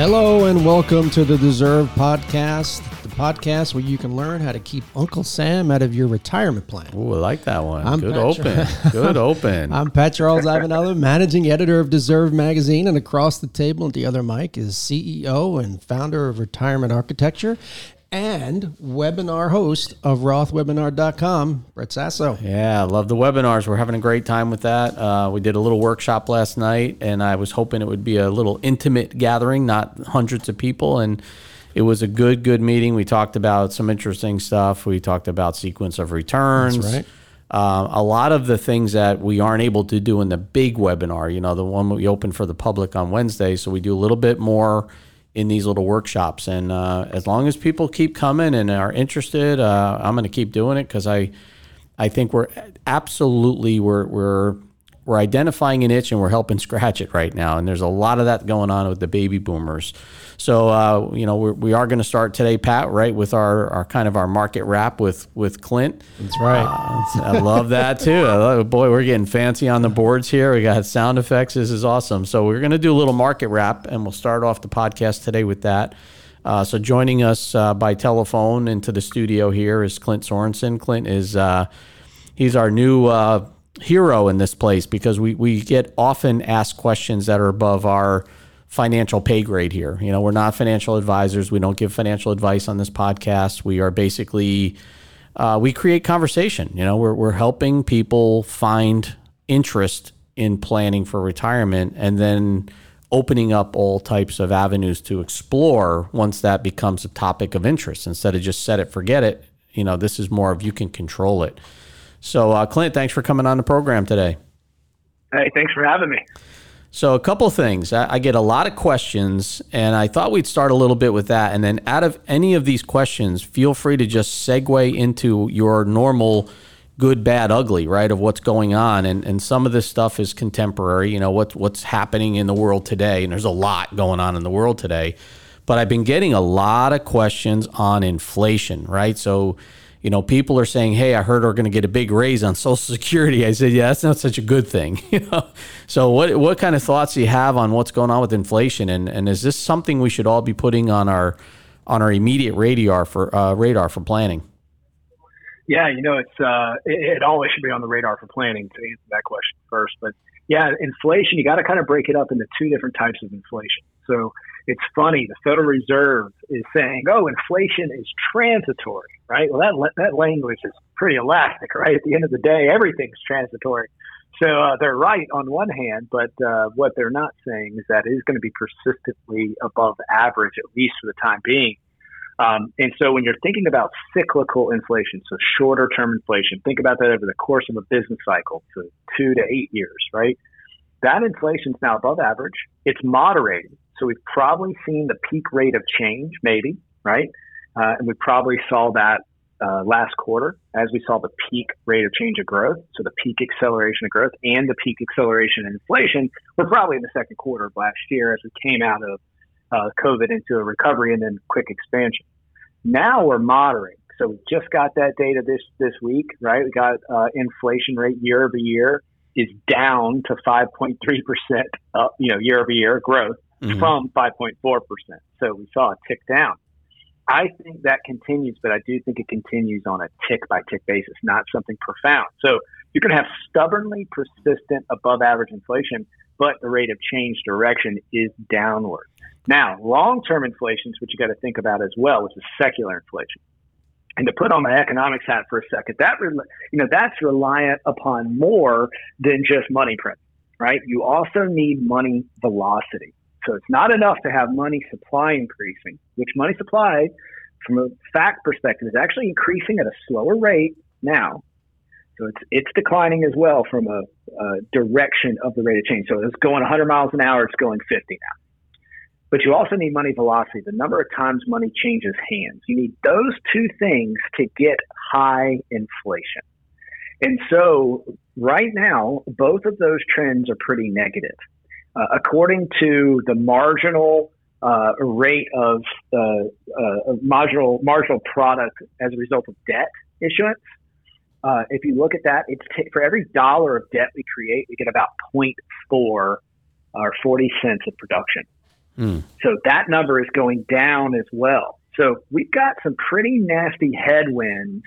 Hello and welcome to the Deserve Podcast, the podcast where you can learn how to keep Uncle Sam out of your retirement plan. Ooh, I like that one. I'm Good open. Good open. I'm Pat Charles Ivanello, managing editor of Deserve Magazine, and across the table at the other mic is CEO and founder of Retirement Architecture and webinar host of RothWebinar.com, Brett Sasso. yeah, I love the webinars. We're having a great time with that. Uh, we did a little workshop last night, and I was hoping it would be a little intimate gathering, not hundreds of people. And it was a good, good meeting. We talked about some interesting stuff. We talked about sequence of returns. That's right. Uh, a lot of the things that we aren't able to do in the big webinar, you know, the one we open for the public on Wednesday. So we do a little bit more in these little workshops. And uh, as long as people keep coming and are interested, uh, I'm going to keep doing it because I, I think we're absolutely we're we're we're identifying an itch and we're helping scratch it right now. And there's a lot of that going on with the baby boomers. So uh, you know we're, we are going to start today, Pat, right, with our, our kind of our market wrap with with Clint. That's right. I love that too. Love, boy, we're getting fancy on the boards here. We got sound effects. This is awesome. So we're going to do a little market wrap, and we'll start off the podcast today with that. Uh, so joining us uh, by telephone into the studio here is Clint Sorensen. Clint is uh, he's our new uh, hero in this place because we we get often asked questions that are above our financial pay grade here. You know, we're not financial advisors. We don't give financial advice on this podcast. We are basically uh, we create conversation. You know, we're we're helping people find interest in planning for retirement, and then opening up all types of avenues to explore once that becomes a topic of interest instead of just set it forget it you know this is more of you can control it so uh, clint thanks for coming on the program today Hey, thanks for having me. so a couple things I, I get a lot of questions and i thought we'd start a little bit with that and then out of any of these questions feel free to just segue into your normal good bad ugly right of what's going on and and some of this stuff is contemporary you know what what's happening in the world today and there's a lot going on in the world today but I've been getting a lot of questions on inflation, right? So, you know, people are saying, "Hey, I heard we're going to get a big raise on Social Security." I said, "Yeah, that's not such a good thing." You know, so what what kind of thoughts do you have on what's going on with inflation, and and is this something we should all be putting on our on our immediate radar for uh, radar for planning? Yeah, you know, it's uh, it, it always should be on the radar for planning to answer that question first. But yeah, inflation, you got to kind of break it up into two different types of inflation. So it's funny, the Federal Reserve is saying, "Oh, inflation is transitory," right? Well, that that language is pretty elastic, right? At the end of the day, everything's transitory. So uh, they're right on one hand, but uh, what they're not saying is that it is going to be persistently above average, at least for the time being. Um, and so when you're thinking about cyclical inflation, so shorter term inflation, think about that over the course of a business cycle, so two to eight years, right? That inflation is now above average. It's moderating. So we've probably seen the peak rate of change, maybe, right? Uh, and we probably saw that uh, last quarter as we saw the peak rate of change of growth. So the peak acceleration of growth and the peak acceleration in inflation were probably in the second quarter of last year as we came out of uh, COVID into a recovery and then quick expansion. Now we're moderating. So we just got that data this this week, right? We got uh, inflation rate year over year is down to 5.3 percent, you know, year over year growth mm-hmm. from 5.4 percent. So we saw a tick down. I think that continues, but I do think it continues on a tick by tick basis, not something profound. So you can have stubbornly persistent above average inflation, but the rate of change direction is downward. Now, long term inflation is what you got to think about as well, which is secular inflation. And to put on my economics hat for a second, that you know that's reliant upon more than just money print, right? You also need money velocity. So it's not enough to have money supply increasing, which money supply, from a fact perspective, is actually increasing at a slower rate now. So it's it's declining as well from a, a direction of the rate of change. So it's going 100 miles an hour, it's going 50 now. But you also need money velocity, the number of times money changes hands. You need those two things to get high inflation. And so right now, both of those trends are pretty negative. Uh, according to the marginal uh, rate of uh, uh marginal marginal product as a result of debt issuance, uh, if you look at that, it's t- for every dollar of debt we create, we get about 0.4 or 40 cents of production. Mm. So that number is going down as well. So we've got some pretty nasty headwinds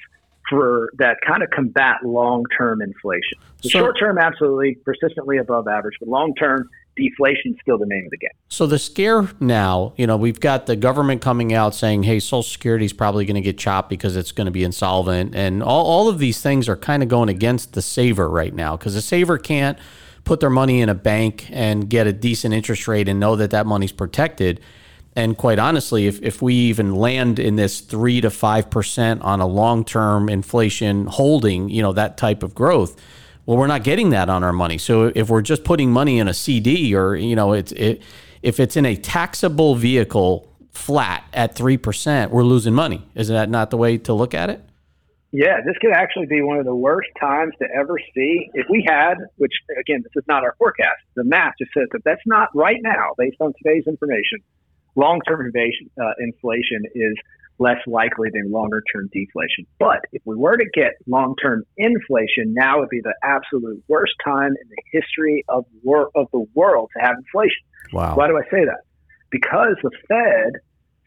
for that kind of combat long term inflation. The so, short term, absolutely persistently above average, but long term, deflation is still the name of the game. So the scare now, you know, we've got the government coming out saying, hey, Social Security is probably going to get chopped because it's going to be insolvent. And all, all of these things are kind of going against the saver right now because the saver can't put their money in a bank and get a decent interest rate and know that that money's protected. And quite honestly, if, if we even land in this three to five percent on a long term inflation holding, you know, that type of growth, well, we're not getting that on our money. So if we're just putting money in a CD or, you know, it's it if it's in a taxable vehicle flat at three percent, we're losing money. Is that not the way to look at it? Yeah, this could actually be one of the worst times to ever see. If we had, which again, this is not our forecast, the math just says that that's not right now, based on today's information. Long term inflation, uh, inflation is less likely than longer term deflation. But if we were to get long term inflation, now would be the absolute worst time in the history of, wor- of the world to have inflation. Wow. Why do I say that? Because the Fed,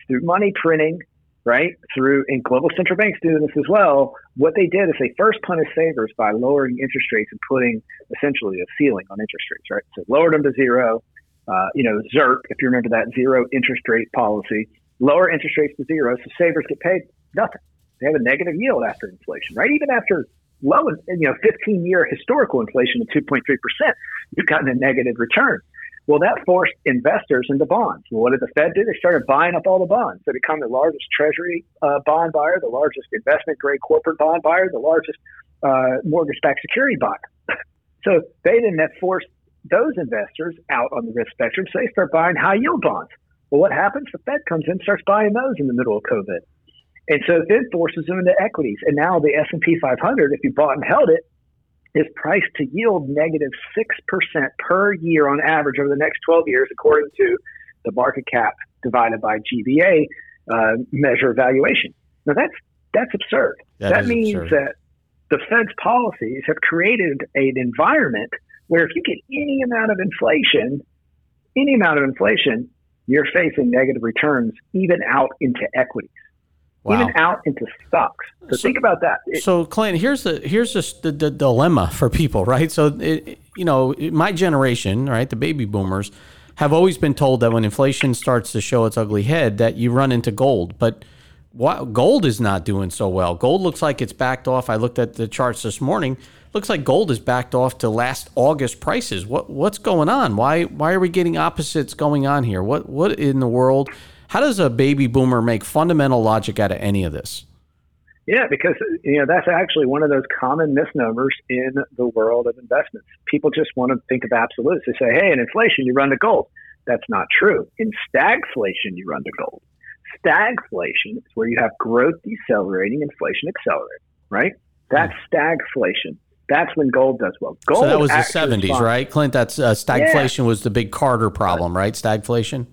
through money printing, right? Through and global central banks do this as well. What they did is they first punished savers by lowering interest rates and putting essentially a ceiling on interest rates, right? So lowered them to zero. Uh, you know, ZIRP, if you remember that zero interest rate policy, lower interest rates to zero, so savers get paid nothing. They have a negative yield after inflation, right? Even after low, you know, 15 year historical inflation of 2.3%, you've gotten a negative return. Well, that forced investors into bonds. Well, what did the Fed do? They started buying up all the bonds. They become the largest treasury uh, bond buyer, the largest investment grade corporate bond buyer, the largest uh, mortgage backed security buyer. so they then that forced those investors out on the risk spectrum. So they start buying high yield bonds. Well, what happens? The Fed comes in, starts buying those in the middle of COVID. And so it then forces them into equities. And now the S&P 500, if you bought and held it, is priced to yield negative 6% per year on average over the next 12 years, according to the market cap divided by GVA uh, measure valuation. Now, that's, that's absurd. That, that means absurd. that the Fed's policies have created an environment where if you get any amount of inflation, any amount of inflation, you're facing negative returns even out into equities. Wow. even out into stocks. So, so, think about that. It, so, Clint, here's the here's the, the, the dilemma for people, right? So, it, you know, my generation, right, the baby boomers, have always been told that when inflation starts to show its ugly head, that you run into gold, but what, gold is not doing so well. Gold looks like it's backed off. I looked at the charts this morning. Looks like gold is backed off to last August prices. What what's going on? Why why are we getting opposites going on here? What what in the world? How does a baby boomer make fundamental logic out of any of this? Yeah, because you know that's actually one of those common misnomers in the world of investments. People just want to think of absolutes. They say, "Hey, in inflation, you run to gold." That's not true. In stagflation, you run to gold. Stagflation is where you have growth decelerating, inflation accelerating. Right? That's stagflation. That's when gold does well. Gold so that was the seventies, right, Clint? That's uh, stagflation yeah. was the big Carter problem, right? Stagflation.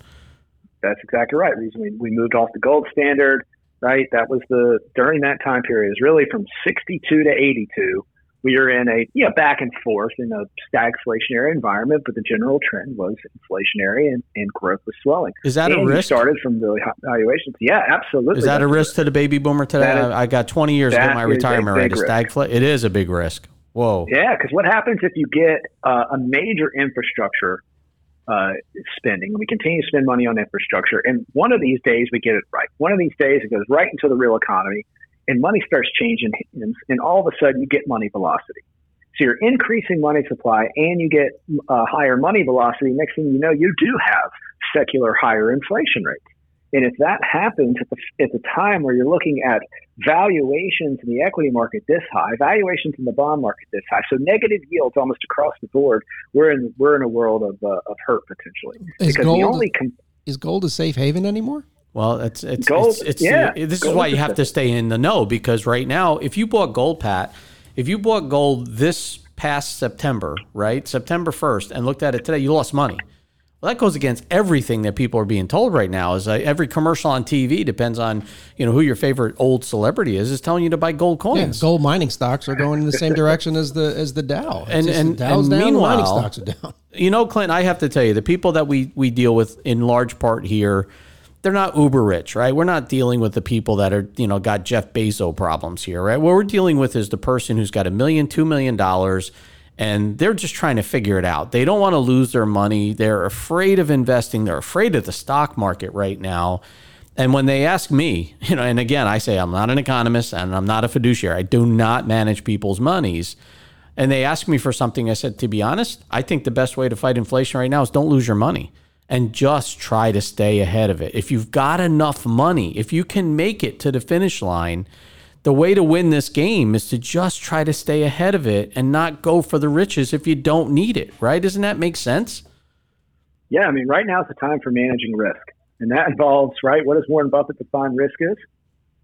That's exactly right. reason we, we moved off the gold standard, right? That was the during that time period. Was really from 62 to 82. We are in a you know, back and forth in a stagflationary environment, but the general trend was inflationary and, and growth was swelling. Is that and a risk? Started from the valuations. Yeah, absolutely. Is that a risk to the baby boomer today? Is, I got 20 years to get my retirement right. Stagflation. It is a big risk. Whoa. Yeah, because what happens if you get uh, a major infrastructure uh, spending. We continue to spend money on infrastructure, and one of these days we get it right. One of these days it goes right into the real economy, and money starts changing hands, and all of a sudden you get money velocity. So you're increasing money supply, and you get uh, higher money velocity. Next thing you know, you do have secular higher inflation rates. And if that happens at the, at the time where you're looking at valuations in the equity market this high, valuations in the bond market this high, so negative yields almost across the board, we're in we're in a world of, uh, of hurt potentially. Is because gold, only com- is gold a safe haven anymore? Well, it's it's gold, it's, it's yeah, this is why you have to stay in the know because right now, if you bought gold, Pat, if you bought gold this past September, right, September first, and looked at it today, you lost money Well, that goes against everything that people are being told right now. Is uh, every commercial on TV depends on you know who your favorite old celebrity is is telling you to buy gold Yeah, coins. gold mining stocks are going in the same direction as the as the Dow. It's And- and- the and down, meanwhile- stocks are down. You know, Clint, I have to tell you, the people that we we deal with in large part here, they're not uber rich, right? We're not dealing with the people that are, you know, got Jeff Bezos problems here, right? What we're dealing with is the person who's got a million, two million dollars, and they're just trying to figure it out. They don't want to lose their money. They're afraid of investing. They're afraid of the stock market right now. And when they ask me, you know, and again, I say I'm not an economist and I'm not a fiduciary. I do not manage people's monies and they ask me for something, I said, to be honest, I think the best way to fight inflation right now is don't lose your money and just try to stay ahead of it. If you've got enough money, if you can make it to the finish line, the way to win this game is to just try to stay ahead of it and not go for the riches if you don't need it, right? Doesn't that make sense? Yeah, I mean, right now is the time for managing risk, and that involves right. What does Warren Buffett define risk as?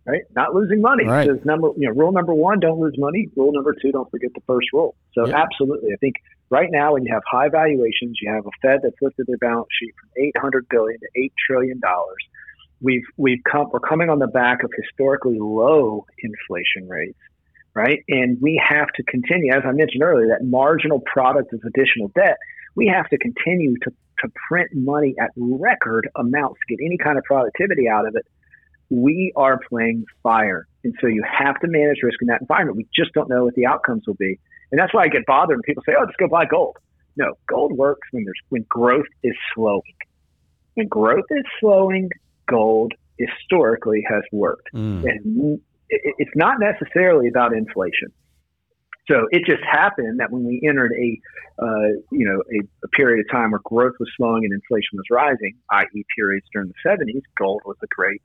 Right, not losing money. Right. Says number, you know, rule number one: don't lose money. Rule number two: don't forget the first rule. So, Yeah. absolutely, I think right now when you have high valuations, you have a Fed that's lifted their balance sheet from eight hundred billion to eight trillion dollars. We've we've come we're coming on the back of historically low inflation rates, right? And we have to continue, as I mentioned earlier, that marginal product of additional debt. We have to continue to to print money at record amounts to get any kind of productivity out of it, we are playing fire. And so you have to manage risk in that environment. We just don't know what the outcomes will be. And that's why I get bothered when people say, oh, just go buy gold. No, gold works when there's when growth is slowing. When growth is slowing, gold historically has worked. Mm. And it's not necessarily about inflation. So it just happened that when we entered a, uh, you know, a, a period of time where growth was slowing and inflation was rising, i.e., periods during the 70s, gold was a great,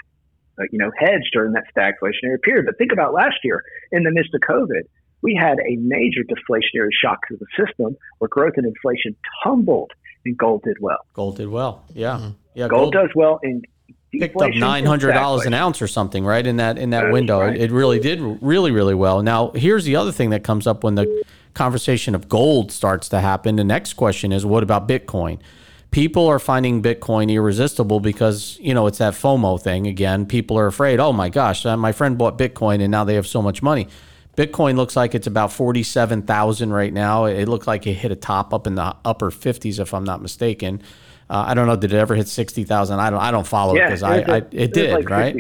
uh, you know, hedge during that stagflationary period. But think about last year in the midst of COVID, we had a major deflationary shock to the system where growth and inflation tumbled and gold did well. Gold did well. Yeah. Yeah. Gold, does well in picked up nine hundred dollars an ounce or something, right? In that in that That's window, right. it, it really did really really well. Now, here's the other thing that comes up when the conversation of gold starts to happen. The next question is, what about Bitcoin? People are finding Bitcoin irresistible because you know it's that FOMO thing again. People are afraid. Oh my gosh, uh, my friend bought Bitcoin and now they have so much money. Bitcoin looks like it's about forty-seven thousand right now. It looked like it hit a top up in the upper fifties, if I'm not mistaken. Uh, I don't know. Did it ever hit sixty thousand? I don't. I don't follow it because it I, I a- it, did like right.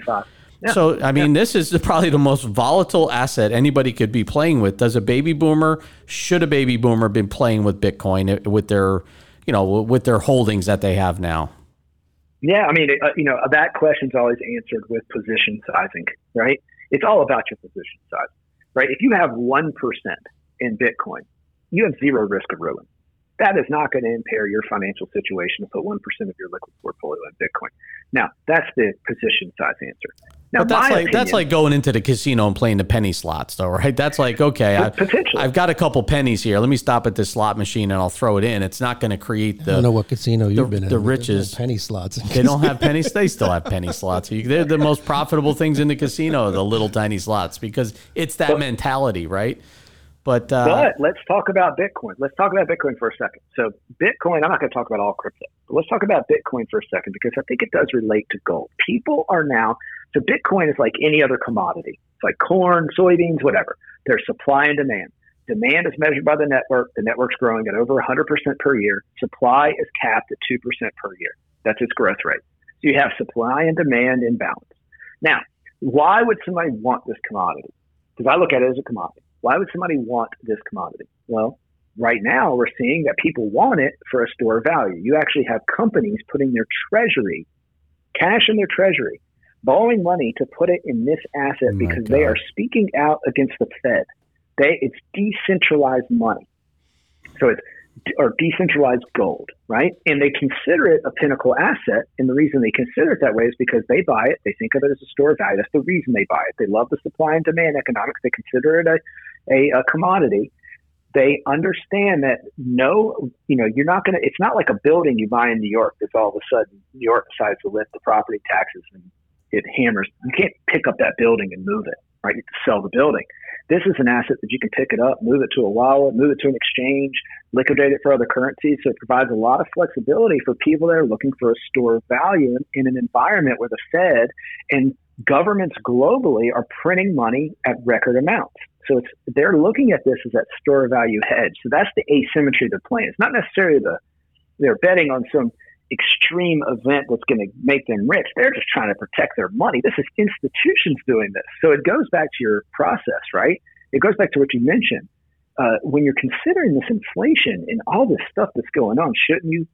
Yeah. So I mean, this is probably the most volatile asset anybody could be playing with. Does a baby boomer? Should a baby boomer been playing with Bitcoin uh, with their, you know, with their holdings that they have now? Yeah, I mean, uh, you know, that question's always answered with position sizing, right? It's all about your position size, right? If you have 1% in Bitcoin, you have zero risk of ruin. That is not going to impair your financial situation to put 1% of your liquid portfolio in Bitcoin. Now, that's the position size answer. Now, But that's my like that's like going into the casino and playing the penny slots, though, right? That's like okay, I, I've got a couple pennies here. Let me stop at this slot machine and I'll throw it in. It's not going to create the. I don't know what casino you've been in. the There's riches. penny slots. They don't have pennies. They still have penny slots. They're the most profitable things in the casino, the little tiny slots, because it's that mentality, right? But uh, But let's talk about Bitcoin. Let's talk about Bitcoin for a second. So, Bitcoin, I'm not going to talk about all crypto, but let's talk about Bitcoin for a second because I think it does relate to gold. People are now, so Bitcoin is like any other commodity. It's like corn, soybeans, whatever. There's supply and demand. Demand is measured by the network. The network's growing at over 100% per year. Supply is capped at 2% per year. That's its growth rate. So you have supply and demand in balance. Now, why would somebody want this commodity? Because I look at it as a commodity. Why would somebody want this commodity? Well, right now we're seeing that people want it for a store of value. You actually have companies putting their treasury, cash in their treasury, borrowing money to put it in this asset Oh because they are speaking out against the Fed. They it's decentralized money. So it's or decentralized gold, right? And they consider it a pinnacle asset. And the reason they consider it that way is because they buy it. They think of it as a store of value. That's the reason they buy it. They love the supply and demand economics. They consider it a, a, a commodity. They understand that no, you know, you're not going to, it's not like a building you buy in New York that's all of a sudden New York decides to lift the property taxes and it hammers. You can't pick up that building and move it, right? You sell the building. This is an asset that you can pick it up, move it to a wallet, move it to an exchange, liquidate it for other currencies. So it provides a lot of flexibility for people that are looking for a store of value in, in an environment where the Fed and governments globally are printing money at record amounts. So it's they're looking at this as that store of value hedge. So that's the asymmetry they're playing. It's not necessarily the they're betting on some extreme event that's going to make them rich. They're just trying to protect their money. This is institutions doing this. So it goes back to your process, right? It goes back to what you mentioned. Uh, when you're considering this inflation and all this stuff that's going on, shouldn't you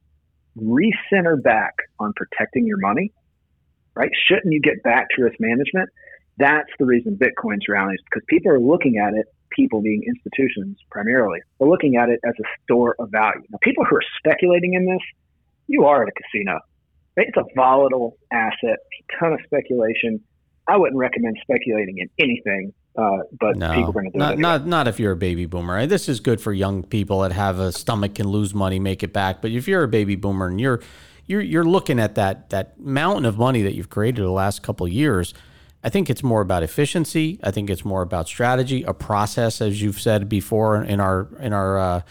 recenter back on protecting your money? Right? Shouldn't you get back to risk management? That's the reason Bitcoin's rallying is because people are looking at it, people being institutions primarily, are looking at it as a store of value. Now, people who are speculating in this, you are at a casino. It's a volatile asset, a ton of speculation. I wouldn't recommend speculating in anything, uh, but no, people are going to do not, it. Not, not if you're a baby boomer. This is good for young people that have a stomach and lose money, make it back. But if you're a baby boomer and you're you're you're looking at that that mountain of money that you've created the last couple of years, I think it's more about efficiency. I think it's more about strategy, a process, as you've said before in our in our uh,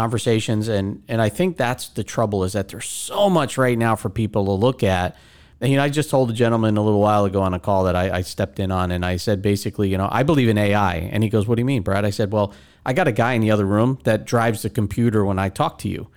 conversations, and and I think that's the trouble is that there's so much right now for people to look at. And, you know, I just told a gentleman a little while ago on a call that I, I stepped in on, and I said basically, you know, I believe in AI, and he goes, "What do you mean, Brad?" I said, "Well, I got a guy in the other room that drives the computer when I talk to you."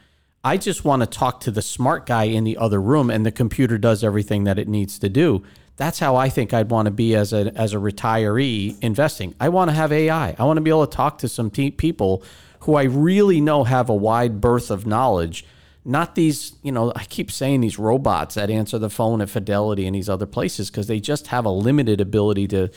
I just want to talk to the smart guy in the other room, and the computer does everything that it needs to do. That's how I think I'd want to be as a as a retiree investing. I want to have AI. I want to be able to talk to some te- people who I really know have a wide berth of knowledge. Not these, you know, I keep saying these robots that answer the phone at Fidelity and these other places because they just have a limited ability to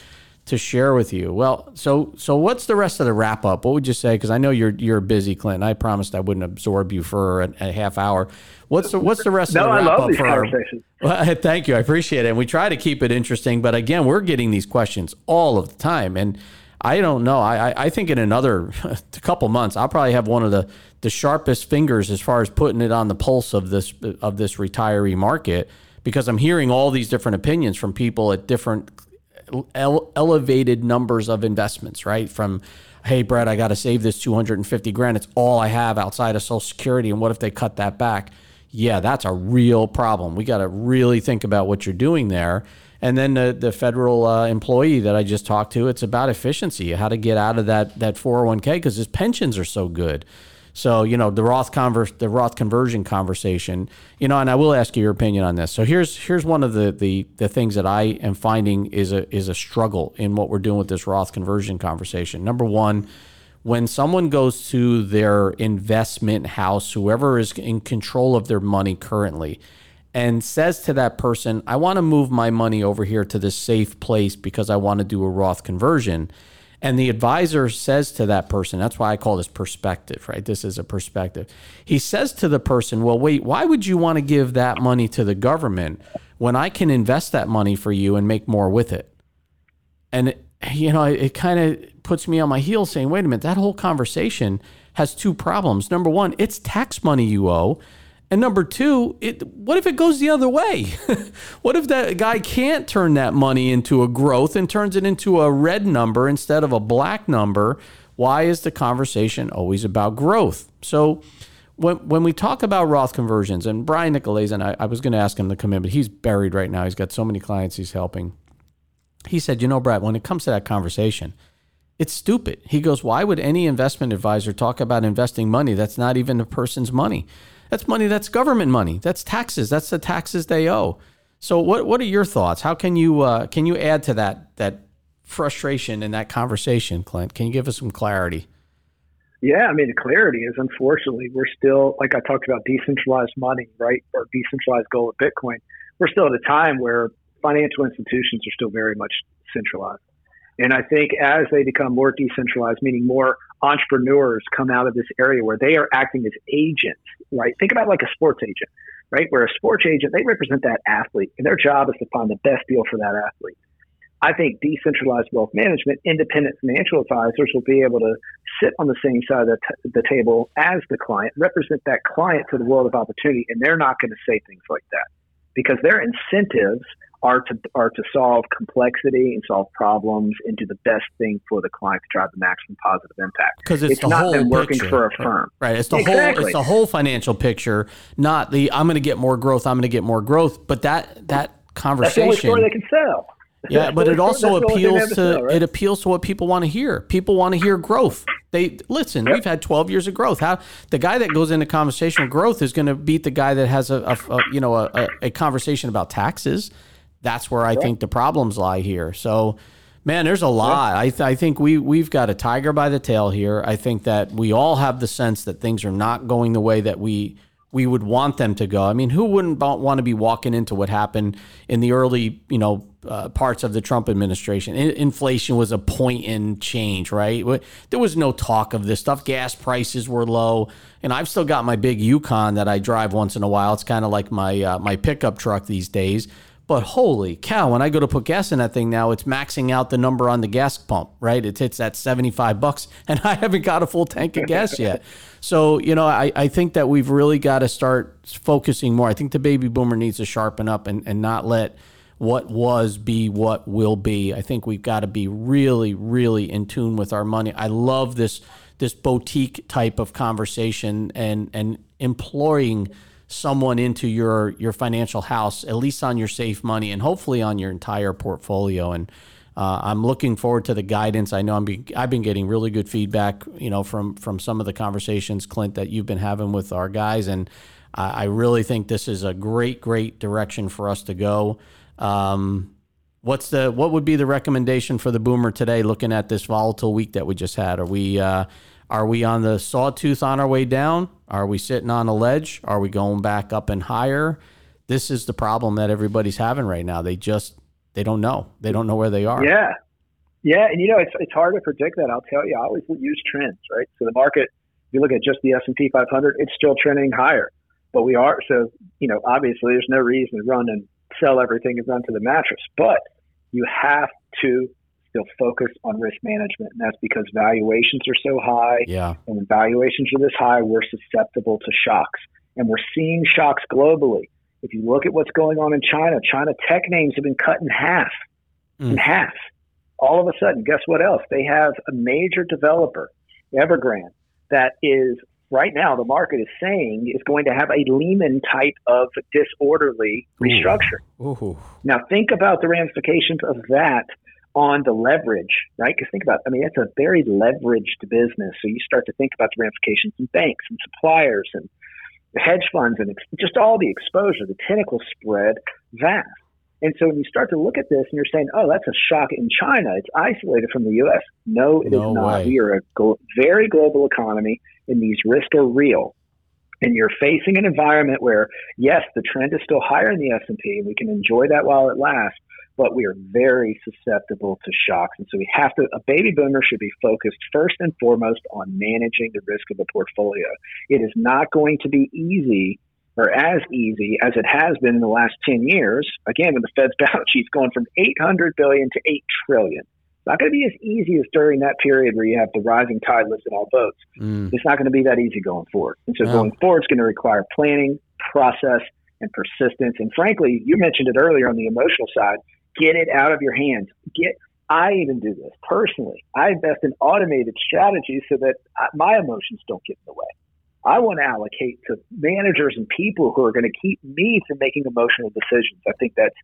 to share with you. Well, so so what's the rest of the wrap up? What would you say? Because I know you're you're busy, Clint. I promised I wouldn't absorb you for a, a half hour. What's the what's the rest no, of the wrap I love up these for conversations. Our, well, thank you, I appreciate it. And we try to keep it interesting, but again, we're getting these questions all of the time, and I don't know. I I think in another couple months, I'll probably have one of the the sharpest fingers as far as putting it on the pulse of this of this retiree market because I'm hearing all these different opinions from people at different ele- elevated numbers of investments, right? From, hey, Brad, I got to save this 250 grand. It's all I have outside of Social Security. And what if they cut that back? Yeah, that's a real problem. We got to really think about what you're doing there. And then the, the federal uh, employee that I just talked to, it's about efficiency, how to get out of that, that 401k because his pensions are so good. So you know the Roth converse, the Roth conversion conversation. You know, and I will ask you your opinion on this. So here's here's one of the the the things that I am finding is a is a struggle in what we're doing with this Roth conversion conversation. Number one. When someone goes to their investment house, whoever is in control of their money currently, and says to that person, I want to move my money over here to this safe place because I want to do a Roth conversion, and the advisor says to that person, that's why I call this perspective, right? This is a perspective. He says to the person, well, wait, why would you want to give that money to the government when I can invest that money for you and make more with it? And, you know, it kind of puts me on my heels saying, wait a minute, that whole conversation has two problems. Number one, it's tax money you owe. And number two, it, what if it goes the other way? what if that guy can't turn that money into a growth and turns it into a red number instead of a black number? Why is the conversation always about growth? So, when, when we talk about Roth conversions, and Brian Nicolaisen, I, I was going to ask him to come in, but he's buried right now. He's got so many clients he's helping. He said, You know, Brad, when it comes to that conversation, it's stupid. He goes, Why would any investment advisor talk about investing money that's not even the person's money? That's money that's government money. That's taxes. That's the taxes they owe. So what what are your thoughts? How can you uh, can you add to that that frustration in that conversation, Clint? Can you give us some clarity? Yeah, I mean the clarity is unfortunately we're still like I talked about decentralized money, right? Or decentralized goal of Bitcoin. We're still at a time where financial institutions are still very much centralized. And I think as they become more decentralized, meaning more entrepreneurs come out of this area where they are acting as agents, right? Think about like a sports agent, right? Where a sports agent, they represent that athlete and their job is to find the best deal for that athlete. I think decentralized wealth management, independent financial advisors will be able to sit on the same side of the, t- the table as the client, represent that client to the world of opportunity, and they're not going to say things like that because their incentives are to are to solve complexity and solve problems and do the best thing for the client to drive the maximum positive impact. Because it's, it's the not whole them working picture. for a firm. Right. It's the Exactly. whole it's the whole financial picture, not the I'm going to get more growth, I'm going to get more growth, but that that That's the conversation only story they can sell. Yeah, That's but it also that's the only thing they appeals to sell, right? it appeals to what people want to hear. People want to hear growth. They listen. We've had twelve years of growth. How the guy that goes into conversation with growth is going to beat the guy that has a, a, a you know a, a conversation about taxes. That's where I think the problems lie here. So, man, there's a lot. I th- I think we we've got a tiger by the tail here. I think that we all have the sense that things are not going the way that we we would want them to go. I mean, who wouldn't want to be walking into what happened in the early, you know, uh, parts of the Trump administration? In- inflation was a point in change, right? There was no talk of this stuff. Gas prices were low, and I've still got my big Yukon that I drive once in a while. It's kind of like my uh, my pickup truck these days. But holy cow, when I go to put gas in that thing now, it's maxing out the number on the gas pump, right? It hits that 75 bucks, and I haven't got a full tank of gas yet. So, you know, I, I think that we've really got to start focusing more. I think the baby boomer needs to sharpen up and, and not let what was be what will be. I think we've got to be really, really in tune with our money. I love this this boutique type of conversation and and employing someone into your your financial house, at least on your safe money, and hopefully on your entire portfolio. And uh, I'm looking forward to the guidance. I know I'm be, I've been getting really good feedback, you know, from from some of the conversations, Clint, that you've been having with our guys, and I, I really think this is a great, great direction for us to go. Um, what's the what would be the recommendation for the boomer today? Looking at this volatile week that we just had, are we uh, are we on the sawtooth on our way down? Are we sitting on a ledge? Are we going back up and higher? This is the problem that everybody's having right now. They just they don't know. They don't know where they are. Yeah. Yeah, and you know it's it's hard to predict that. I'll tell you, I always use trends, right? So the market, if you look at just the S and P 500, it's still trending higher, but we are so you know obviously there's no reason to run and sell everything and run to the mattress, but you have to still focus on risk management, and that's because valuations are so high, Yeah. and when valuations are this high, we're susceptible to shocks, and we're seeing shocks globally. If you look at what's going on in China, China tech names have been cut in half, in Mm. half. All of a sudden, guess what else? They have a major developer, Evergrande, that is right now the market is saying is going to have a Lehman type of disorderly Ooh. restructure. Ooh. Now, think about the ramifications of that on the leverage, right? Because think about, I mean, it's a very leveraged business. So you start to think about the ramifications in banks and suppliers and the hedge funds and ex- just all the exposure, the tentacle spread vast. And so when you start to look at this and you're saying, oh, that's a shock in China, it's isolated from the U.S. No, it is No not. way. We are a glo- very global economy, and these risks are real. And you're facing an environment where, yes, the trend is still higher in the S&P, and we can enjoy that while it lasts, but we are very susceptible to shocks. And so we have to, a baby boomer should be focused first and foremost on managing the risk of the portfolio. It is not going to be easy or as easy as it has been in the last 10 years. Again, when the Fed's balance sheet's going from 800 billion to 8 trillion. It's not going to be as easy as during that period where you have the rising tide lifting all boats. Mm. It's not going to be that easy going forward. And so going forward, it's going to require planning, process, and persistence. And frankly, you mentioned it earlier on the emotional side. Get it out of your hands. Get. I even do this personally. I invest in automated strategies so that my emotions don't get in the way. I want to allocate to managers and people who are going to keep me from making emotional decisions. I think that's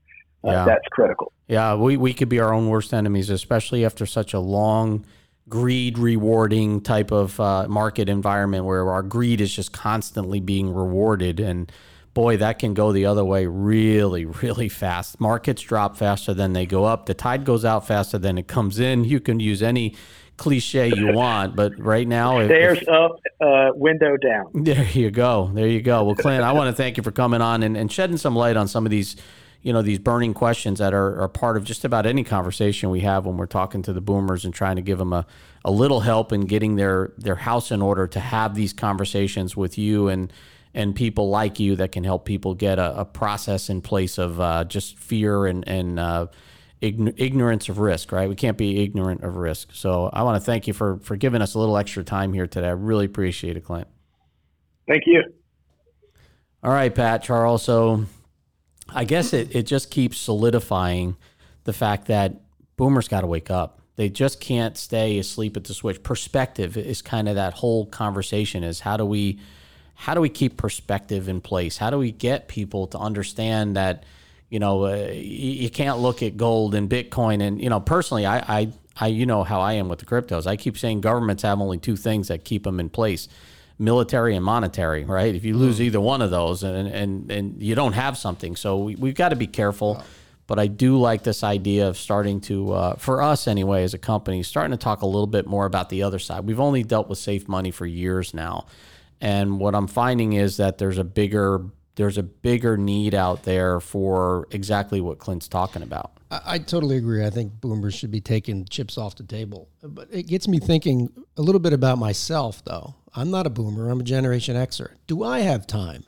uh, Yeah. that's critical. Yeah, we, we could be our own worst enemies, especially after such a long, greed rewarding type of uh, market environment where our greed is just constantly being rewarded. And boy, that can go the other way really, really fast. Markets drop faster than they go up, the tide goes out faster than it comes in. You can use any cliche you want, but right now, if, Stairs if- up, uh, window down. there you go. There you go. Well, Clint, I want to thank you for coming on and, and shedding some light on some of these, you know, these burning questions that are, are part of just about any conversation we have when we're talking to the boomers and trying to give them a, a little help in getting their, their house in order to have these conversations with you and, and people like you that can help people get a, a process in place of uh, just fear and, and uh, ign- ignorance of risk, right? We can't be ignorant of risk. So I want to thank you for, for giving us a little extra time here today. I really appreciate it, Clint. Thank you. All right, Pat, Charles. So I guess it, it just keeps solidifying the fact that boomers got to wake up. They just can't stay asleep at the switch. Perspective is kind of that whole conversation is how do we how do we keep perspective in place? How do we get people to understand that you know uh, you, you can't look at gold and Bitcoin and you know personally I, I I you know how I am with the cryptos. I keep saying governments have only two things that keep them in place military and monetary, right? If you lose either one of those and, and, and you don't have something. So we, we've got to be careful. But I do like this idea of starting to, uh, for us anyway, as a company, starting to talk a little bit more about the other side. We've only dealt with safe money for years now. And what I'm finding is that there's a bigger there's a bigger need out there for exactly what Clint's talking about. I, totally agree. I think boomers should be taking chips off the table. But it gets me thinking a little bit about myself, though. I'm not a boomer. I'm a Generation Xer. Do I have time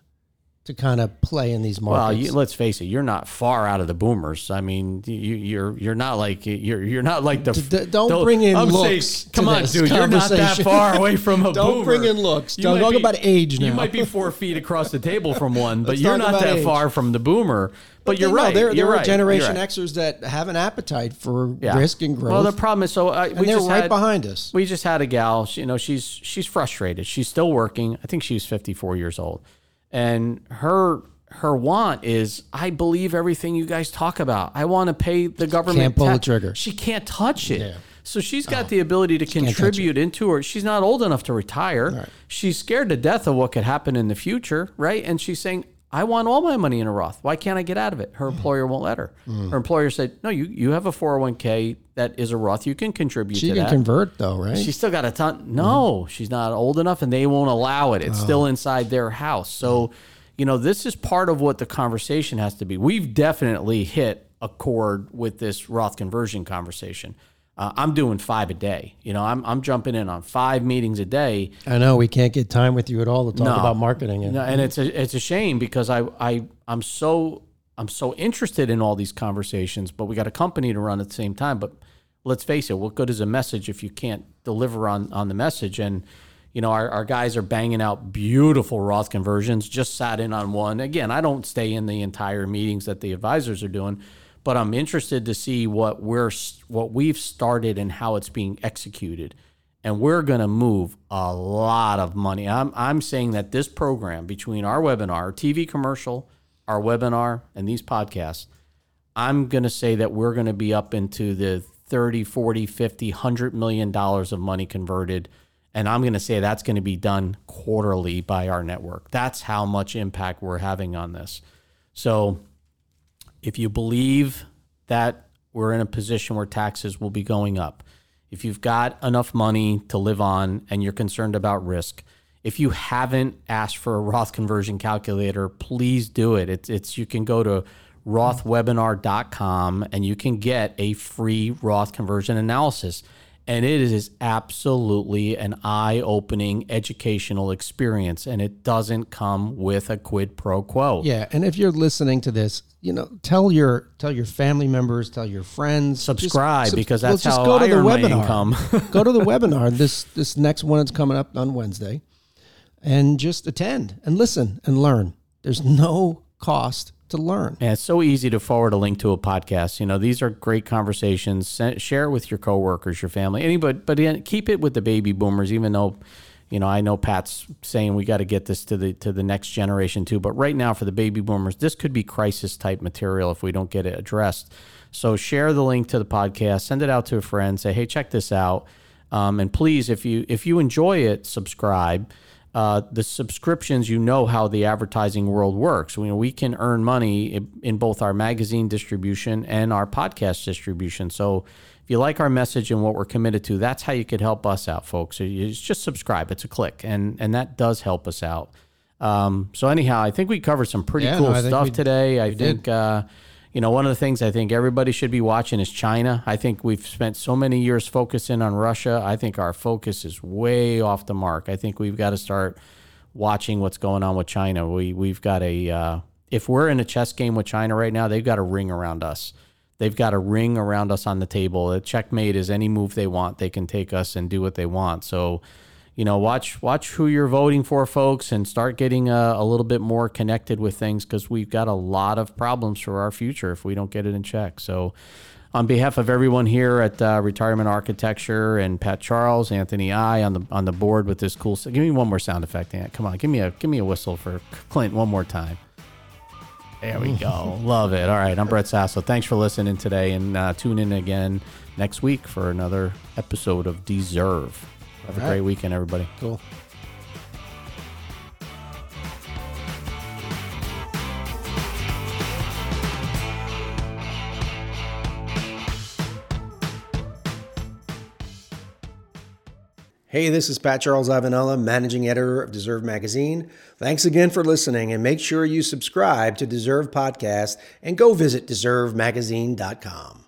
to kind of play in these markets? Well, you, let's face it, you're not far out of the boomers. I mean, you, you're you're not like you're you're not like the. D- don't bring in I'm looks saying, come on, dude, you're not that far away from a Don't boomer. bring in looks. You Don't talk about age now. You might be four feet across the table from one, but you're not that age. far from the boomer. But, you're No, right. There, you're there right. You're Generation right. Xers that have an appetite for Yeah. risk and growth. Well, the problem is, so uh, we they're just right had, behind us. We just had a gal. She, you know, she's she's frustrated. She's still working. I think she's 54 years old, and her her want is, I believe everything you guys talk about. I want to pay the government. Can't pull the trigger. She can't touch it. Yeah. Oh. So she's got oh. the ability to contribute into her. She's not old enough to retire. She's scared to death of what could happen in the future, right? And she's saying, I want all my money in a Roth. Why can't I get out of it? Mm. Her employer won't let her. Her employer said, No, you, you have a 401k that is a Roth. You can contribute she to can that. convert, though, right? She's still got a ton. No, she's not old enough, and they won't allow it. It's still inside their house. So, you know, this is part of what the conversation has to be. We've definitely hit a chord with this Roth conversion conversation. Uh, I'm doing five a day. You know, I'm I'm jumping in on five meetings a day. I know we can't get time with you at all to talk No. about marketing. And, No, and it's a it's a shame because I I I'm so I'm so interested in all these conversations, but we got a company to run at the same time. But let's face it, what good is a message if you can't deliver on on the message? And you know, our, our guys are banging out beautiful Roth conversions. Just sat in on one. Again, I don't stay in the entire meetings that the advisors are doing, but I'm interested to see what we're what we've started and how it's being executed and we're going to move a lot of money. I'm, I'm saying that this program, between our webinar, TV commercial, our webinar, and these podcasts, I'm going to say that we're going to be up into the 30, 40, 50, 100 million dollars of money converted. And I'm going to say that's going to be done quarterly by our network. That's how much impact we're having on this. So if you believe that we're in a position where taxes will be going up, if you've got enough money to live on and you're concerned about risk, if you haven't asked for a Roth conversion calculator, please do it. It's, it's you can go to rothwebinar.com and you can get a free Roth conversion analysis. And it is absolutely an eye opening educational experience. And it doesn't come with a quid pro quo. yeah, and if you're listening to this, you know, tell your tell your family members, tell your friends, Subscribe, subs- because well, that's just how go to the webinar. income. go to the webinar. This this next one is coming up on Wednesday, and just attend and listen and learn. There's no cost to learn. Yeah, it's so easy to forward a link to a podcast. You know, these are great conversations. Share it with your coworkers, your family, anybody. But keep it with the baby boomers. Even though, you know, I know Pat's saying we got to get this to the to the next generation too. But right now, for the baby boomers, this could be crisis type material if we don't get it addressed. So share the link to the podcast, send it out to a friend, say, hey, check this out, um, and please, if you if you enjoy it, subscribe uh, the subscriptions, you know how the advertising world works. We, we can earn money in, both our magazine distribution and our podcast distribution. So if you like our message and what we're committed to, that's how you could help us out, folks. So you just subscribe. It's a click, and and that does help us out. Um, so anyhow, I think we covered some pretty Yeah, cool no, stuff we- today. I think. Uh, you know, one of the things I think everybody should be watching is China. I think we've spent so many years focusing on Russia. I think our focus is way off the mark. I think we've got to start watching what's going on with China. We we've got a uh, if we're in a chess game with China right now, they've got a ring around us. They've got a ring around us on the table. A checkmate is any move they want. They can take us and do what they want. So, you know, watch watch who you're voting for, folks, and start getting a, a little bit more connected with things because we've got a lot of problems for our future if we don't get it in check. So, on behalf of everyone here at uh, Retirement Architecture and Pat Charles, Anthony I on the on the board with this cool. Give me one more sound effect, Ant. Come on, give me a give me a whistle for Clint one more time. There we go. Love it. All right, I'm Brett Sasso. Thanks for listening today, and uh, tune in again next week for another episode of Deserve. Have a great weekend, everybody. Cool. Hey, this is Pat Charles Ivanella, managing editor of Deserve Magazine. Thanks again for listening, and make sure you subscribe to Deserve Podcast and go visit deservemagazine.com.